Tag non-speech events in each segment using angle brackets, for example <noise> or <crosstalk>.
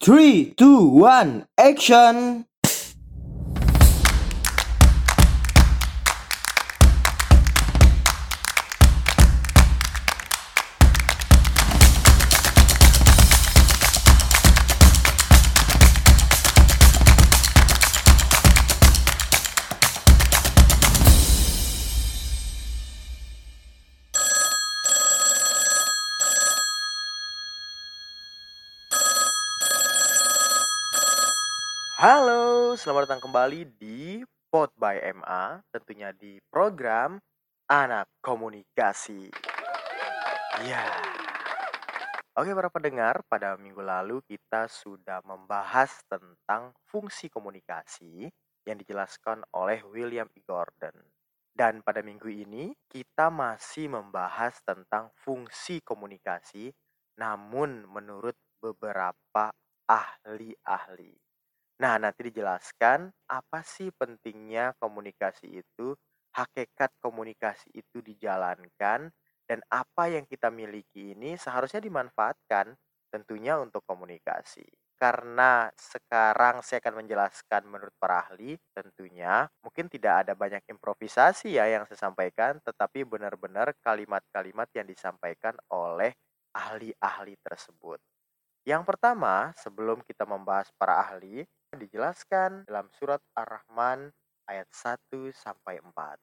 Three, two, one, action! Halo, selamat datang kembali di Pod by MA, tentunya di program Anak Komunikasi. Ya. Oke, para pendengar, pada minggu lalu kita sudah membahas tentang fungsi komunikasi yang dijelaskan oleh William E. Gordon. Dan pada minggu ini kita masih membahas tentang fungsi komunikasi namun menurut beberapa ahli-ahli. Nah, nanti dijelaskan apa sih pentingnya komunikasi itu, hakikat komunikasi itu dijalankan, dan apa yang kita miliki ini seharusnya dimanfaatkan tentunya untuk komunikasi. Karena sekarang saya akan menjelaskan menurut para ahli, tentunya mungkin tidak ada banyak improvisasi ya yang saya sampaikan, tetapi benar-benar kalimat-kalimat yang disampaikan oleh ahli-ahli tersebut. Yang pertama, sebelum kita membahas para ahli, dijelaskan dalam surat Ar-Rahman ayat 1 sampai 4.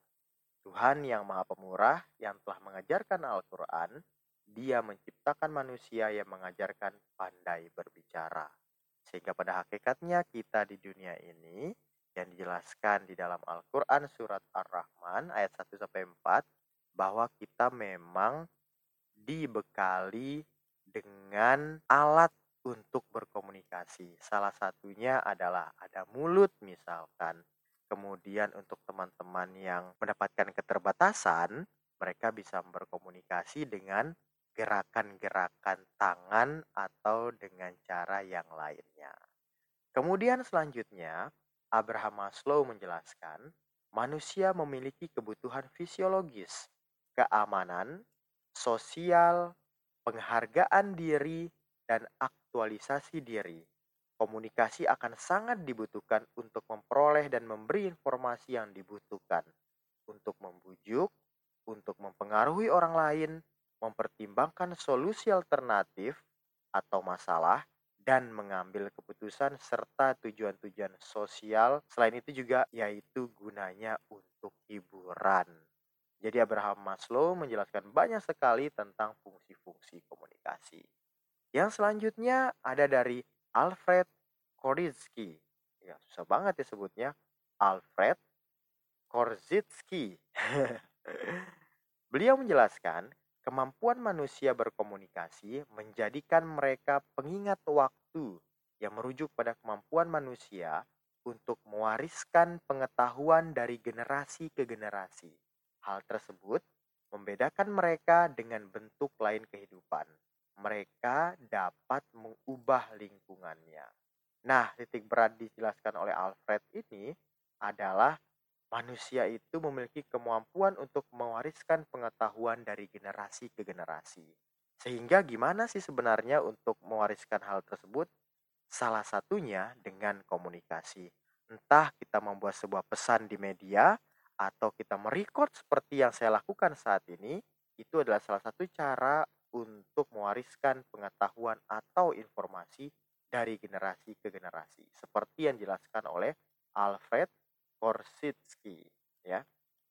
Tuhan yang Maha Pemurah yang telah mengajarkan Al-Qur'an, Dia menciptakan manusia yang mengajarkan pandai berbicara. Sehingga pada hakikatnya kita di dunia ini yang dijelaskan di dalam Al-Qur'an surat Ar-Rahman ayat 1 sampai 4 bahwa kita memang dibekali dengan alat untuk berkomunikasi. Salah satunya adalah ada mulut misalkan. Kemudian untuk teman-teman yang mendapatkan keterbatasan, mereka bisa berkomunikasi dengan gerakan-gerakan tangan atau dengan cara yang lainnya. Kemudian selanjutnya, Abraham Maslow menjelaskan, manusia memiliki kebutuhan fisiologis, keamanan, sosial, penghargaan diri, dan aktualisasi diri. Komunikasi akan sangat dibutuhkan untuk memperoleh dan memberi informasi yang dibutuhkan, untuk membujuk, untuk mempengaruhi orang lain, mempertimbangkan solusi alternatif atau masalah, dan mengambil keputusan serta tujuan-tujuan sosial. Selain itu juga yaitu gunanya untuk hiburan. Jadi Abraham Maslow menjelaskan banyak sekali tentang fungsi-fungsi komunikasi. Yang selanjutnya ada dari Alfred Korzybski. Ya, susah banget ya sebutnya. Alfred Korzybski. <laughs> Beliau menjelaskan, kemampuan manusia berkomunikasi menjadikan mereka pengingat waktu yang merujuk pada kemampuan manusia untuk mewariskan pengetahuan dari generasi ke generasi. Hal tersebut membedakan mereka dengan bentuk lain kehidupan. Mereka dapat mengubah lingkungannya. Nah, titik berat dijelaskan oleh Alfred ini adalah manusia itu memiliki kemampuan untuk mewariskan pengetahuan dari generasi ke generasi. Sehingga gimana sih sebenarnya untuk mewariskan hal tersebut? Salah satunya dengan komunikasi. Entah kita membuat sebuah pesan di media, atau kita merecord seperti yang saya lakukan saat ini, itu adalah salah satu cara untuk mewariskan pengetahuan atau informasi dari generasi ke generasi, seperti yang dijelaskan oleh Alfred Korsitsky. Ya.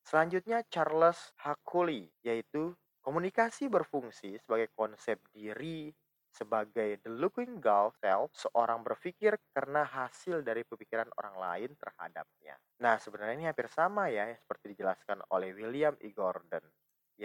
Selanjutnya Charles Hakuli, yaitu komunikasi berfungsi sebagai konsep diri, sebagai the looking gulf self, seorang berpikir karena hasil dari pemikiran orang lain terhadapnya. Nah, sebenarnya ini hampir sama ya, seperti dijelaskan oleh William E. Gordon,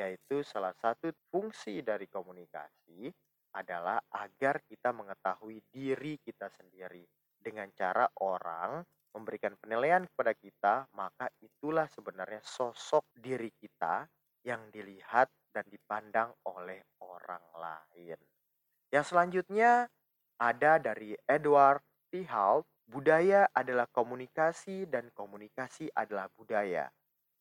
yaitu salah satu fungsi dari komunikasi adalah agar kita mengetahui diri kita sendiri. Dengan cara orang memberikan penilaian kepada kita, maka itulah sebenarnya sosok diri kita yang dilihat dan dipandang oleh orang lain. Yang selanjutnya ada dari Edward T. Hall, budaya adalah komunikasi dan komunikasi adalah budaya.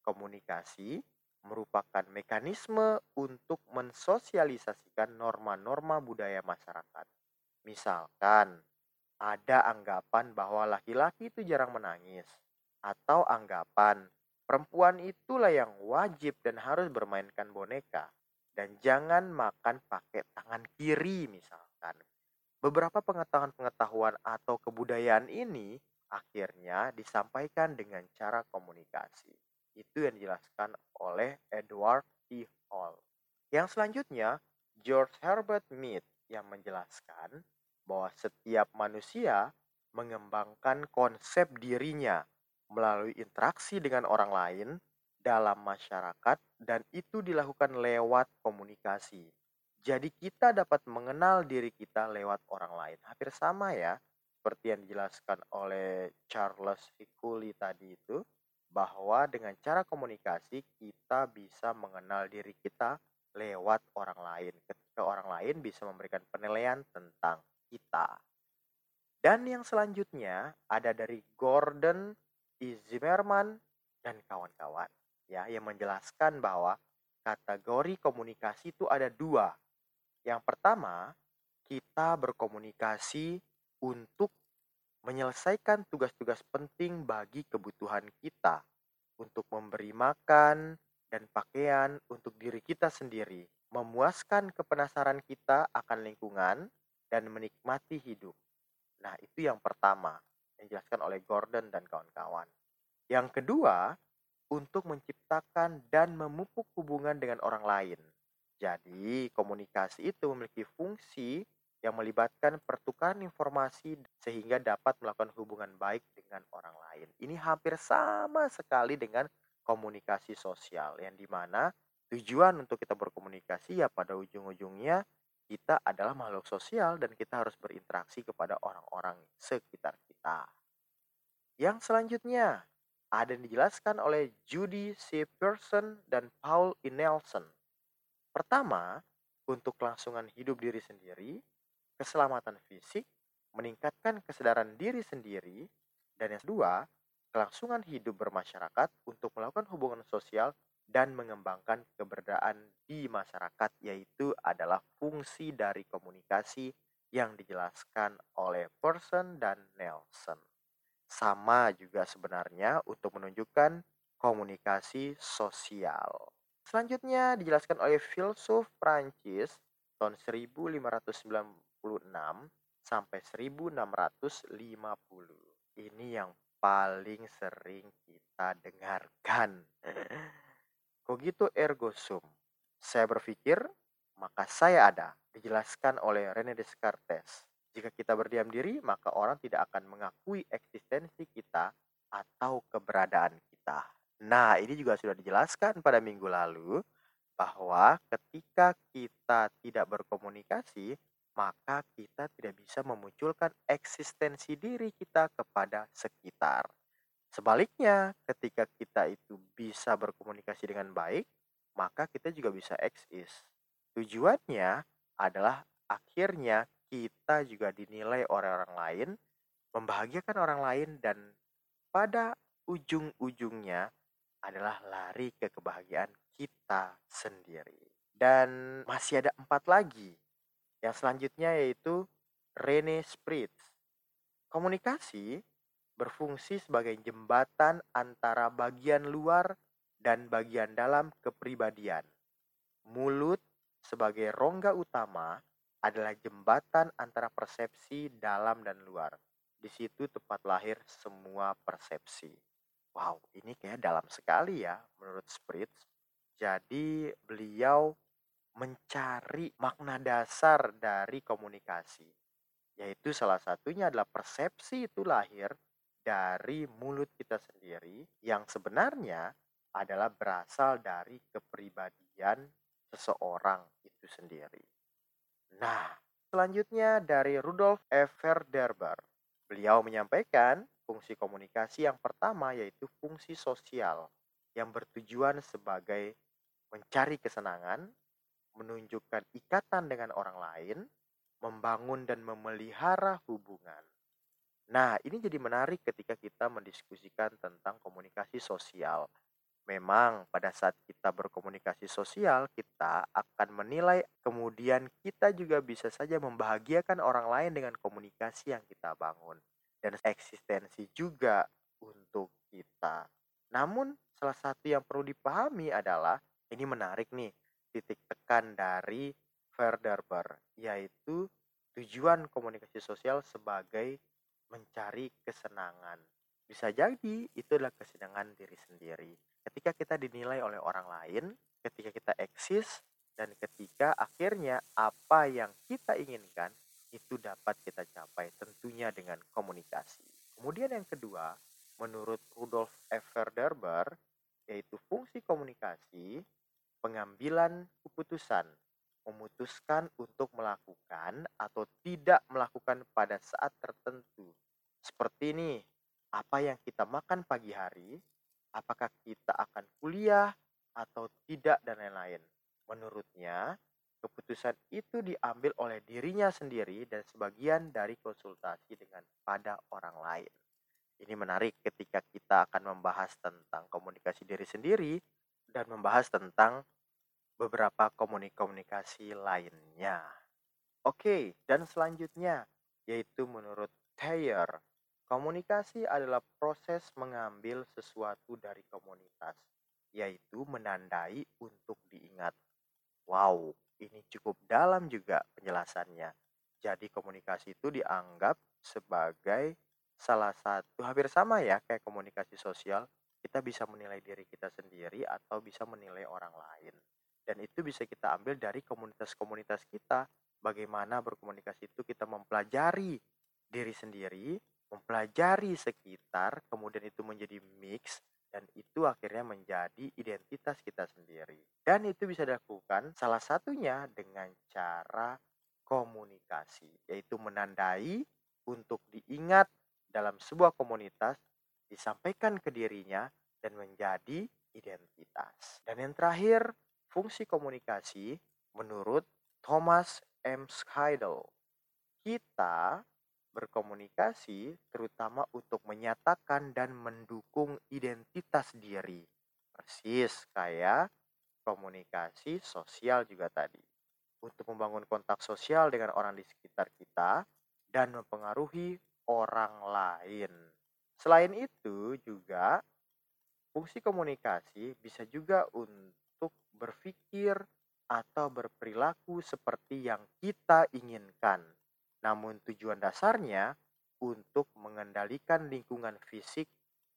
Komunikasi merupakan mekanisme untuk mensosialisasikan norma-norma budaya masyarakat. Misalkan, ada anggapan bahwa laki-laki itu jarang menangis, atau anggapan perempuan itulah yang wajib dan harus bermainkan boneka, dan jangan makan pakai tangan kiri misalkan. Beberapa pengetahuan-pengetahuan atau kebudayaan ini akhirnya disampaikan dengan cara komunikasi. Itu yang dijelaskan oleh Edward T. Hall. Yang selanjutnya, George Herbert Mead yang menjelaskan bahwa setiap manusia mengembangkan konsep dirinya melalui interaksi dengan orang lain dalam masyarakat dan itu dilakukan lewat komunikasi. Jadi kita dapat mengenal diri kita lewat orang lain. Hampir sama ya seperti yang dijelaskan oleh Charles Hickley tadi itu bahwa dengan cara komunikasi kita bisa mengenal diri kita lewat orang lain ketika orang lain bisa memberikan penilaian tentang kita. Dan yang selanjutnya ada dari Gordon E. Zimmerman dan kawan-kawan ya yang menjelaskan bahwa kategori komunikasi itu ada dua. Yang pertama, kita berkomunikasi untuk menyelesaikan tugas-tugas penting bagi kebutuhan kita, untuk memberi makan dan pakaian untuk diri kita sendiri, memuaskan kepenasaran kita akan lingkungan, dan menikmati hidup. Nah, itu yang pertama yang dijelaskan oleh Gordon dan kawan-kawan. Yang kedua, untuk menciptakan dan memupuk hubungan dengan orang lain. Jadi, komunikasi itu memiliki fungsi yang melibatkan pertukaran informasi sehingga dapat melakukan hubungan baik dengan orang lain. Ini hampir sama sekali dengan komunikasi sosial yang di mana tujuan untuk kita berkomunikasi ya pada ujung-ujungnya kita adalah makhluk sosial dan kita harus berinteraksi kepada orang-orang sekitar kita. Yang selanjutnya ada yang dijelaskan oleh Judy C. Pearson dan Paul E. Nelson. Pertama, untuk kelangsungan hidup diri sendiri, keselamatan fisik, meningkatkan kesadaran diri sendiri, dan yang kedua, kelangsungan hidup bermasyarakat untuk melakukan hubungan sosial dan mengembangkan keberadaan di masyarakat yaitu adalah fungsi dari komunikasi yang dijelaskan oleh Person dan Nelson. Sama juga sebenarnya untuk menunjukkan komunikasi sosial. Selanjutnya dijelaskan oleh filsuf Prancis tahun 1596 sampai 1650. Ini yang paling sering kita dengarkan. <laughs> Cogito ergo sum. Saya berpikir, maka saya ada. Dijelaskan oleh René Descartes. Jika kita berdiam diri, maka orang tidak akan mengakui eksistensi kita atau keberadaan kita. Nah, ini juga sudah dijelaskan pada minggu lalu bahwa ketika kita tidak berkomunikasi, maka kita tidak bisa memunculkan eksistensi diri kita kepada sekitar. Sebaliknya, ketika kita itu bisa berkomunikasi dengan baik, maka kita juga bisa eksis. Tujuannya adalah akhirnya kita juga dinilai oleh orang lain, membahagiakan orang lain, dan pada ujung-ujungnya adalah lari ke kebahagiaan kita sendiri. Dan masih ada empat lagi. Yang selanjutnya yaitu Rene Spritz. Komunikasi berfungsi sebagai jembatan antara bagian luar dan bagian dalam kepribadian. Mulut sebagai rongga utama adalah jembatan antara persepsi dalam dan luar. Di situ tempat lahir semua persepsi. Wow, ini kayak dalam sekali ya menurut Spritz. Jadi beliau mencari makna dasar dari komunikasi. Yaitu salah satunya adalah persepsi itu lahir dari mulut kita sendiri yang sebenarnya adalah berasal dari kepribadian seseorang itu sendiri. Nah, selanjutnya dari Rudolf F. Verderber. Beliau menyampaikan fungsi komunikasi yang pertama yaitu fungsi sosial yang bertujuan sebagai mencari kesenangan, menunjukkan ikatan dengan orang lain, membangun dan memelihara hubungan. Nah, ini jadi menarik ketika kita mendiskusikan tentang komunikasi sosial. Memang pada saat kita berkomunikasi sosial, kita akan menilai kemudian kita juga bisa saja membahagiakan orang lain dengan komunikasi yang kita bangun dan eksistensi juga untuk kita. Namun salah satu yang perlu dipahami adalah ini menarik nih titik dari Verderber yaitu tujuan komunikasi sosial sebagai mencari kesenangan. Bisa jadi itu adalah kesenangan diri sendiri. Ketika kita dinilai oleh orang lain, ketika kita eksis, dan ketika akhirnya apa yang kita inginkan itu dapat kita capai tentunya dengan komunikasi. Kemudian yang kedua, menurut Rudolf F. Verderber, yaitu fungsi komunikasi, pengambilan keputusan, memutuskan untuk melakukan atau tidak melakukan pada saat tertentu. Seperti ini, apa yang kita makan pagi hari, apakah kita akan kuliah atau tidak dan lain-lain. Menurutnya, keputusan itu diambil oleh dirinya sendiri dan sebagian dari konsultasi dengan pada orang lain. Ini menarik ketika kita akan membahas tentang komunikasi diri sendiri dan membahas tentang beberapa komunikasi lainnya. Oke, dan selanjutnya yaitu menurut Thayer Komunikasi adalah proses mengambil sesuatu dari komunitas, yaitu menandai untuk diingat. Wow, ini cukup dalam juga penjelasannya. Jadi komunikasi itu dianggap sebagai salah satu hampir sama ya kayak komunikasi sosial. Kita bisa menilai diri kita sendiri atau bisa menilai orang lain. Dan itu bisa kita ambil dari komunitas-komunitas kita. Bagaimana berkomunikasi itu kita mempelajari diri sendiri, mempelajari sekitar, kemudian itu menjadi mix, dan itu akhirnya menjadi identitas kita sendiri. Dan itu bisa dilakukan salah satunya dengan cara komunikasi, yaitu menandai untuk diingat dalam sebuah komunitas, disampaikan ke dirinya, dan menjadi identitas. Dan yang terakhir, fungsi komunikasi menurut Thomas M. Scheidel. Kita berkomunikasi terutama untuk menyatakan dan mendukung identitas diri. Persis kayak komunikasi sosial juga tadi. Untuk membangun kontak sosial dengan orang di sekitar kita dan mempengaruhi orang lain. Selain itu juga fungsi komunikasi bisa juga untuk berpikir atau berperilaku seperti yang kita inginkan namun tujuan dasarnya untuk mengendalikan lingkungan fisik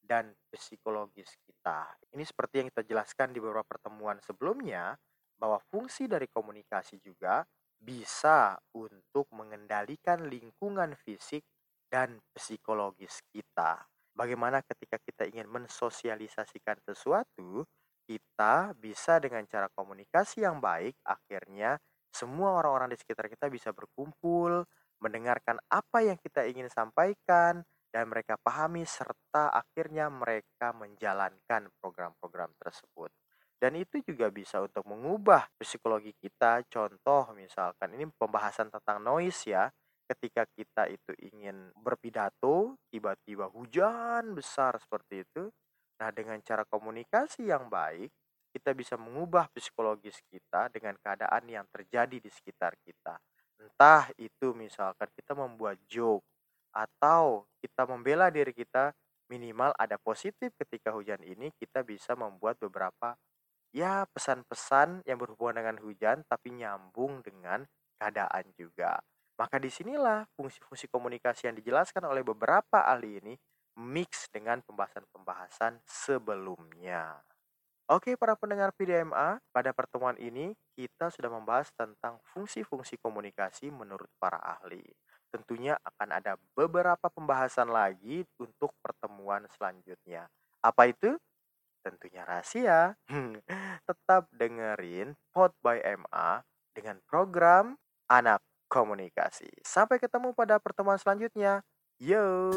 dan psikologis kita. Ini seperti yang kita jelaskan di beberapa pertemuan sebelumnya, bahwa fungsi dari komunikasi juga bisa untuk mengendalikan lingkungan fisik dan psikologis kita. Bagaimana ketika kita ingin mensosialisasikan sesuatu, kita bisa dengan cara komunikasi yang baik, akhirnya semua orang-orang di sekitar kita bisa berkumpul, mendengarkan apa yang kita ingin sampaikan, dan mereka pahami serta akhirnya mereka menjalankan program-program tersebut. Dan itu juga bisa untuk mengubah psikologi kita. Contoh misalkan ini pembahasan tentang noise ya. Ketika kita itu ingin berpidato, tiba-tiba hujan besar seperti itu. Nah, dengan cara komunikasi yang baik, kita bisa mengubah psikologis kita dengan keadaan yang terjadi di sekitar kita. Entah itu misalkan kita membuat joke atau kita membela diri kita minimal ada positif ketika hujan ini kita bisa membuat beberapa ya pesan-pesan yang berhubungan dengan hujan tapi nyambung dengan keadaan juga. Maka di sinilah fungsi-fungsi komunikasi yang dijelaskan oleh beberapa ahli ini mix dengan pembahasan-pembahasan sebelumnya. Oke, para pendengar PDMA, pada pertemuan ini kita sudah membahas tentang fungsi-fungsi komunikasi menurut para ahli. Tentunya akan ada beberapa pembahasan lagi untuk pertemuan selanjutnya. Apa itu? Tentunya rahasia. <laughs> Tetap dengerin Pod by MA dengan program Anak Komunikasi. Sampai ketemu pada pertemuan selanjutnya. Yo!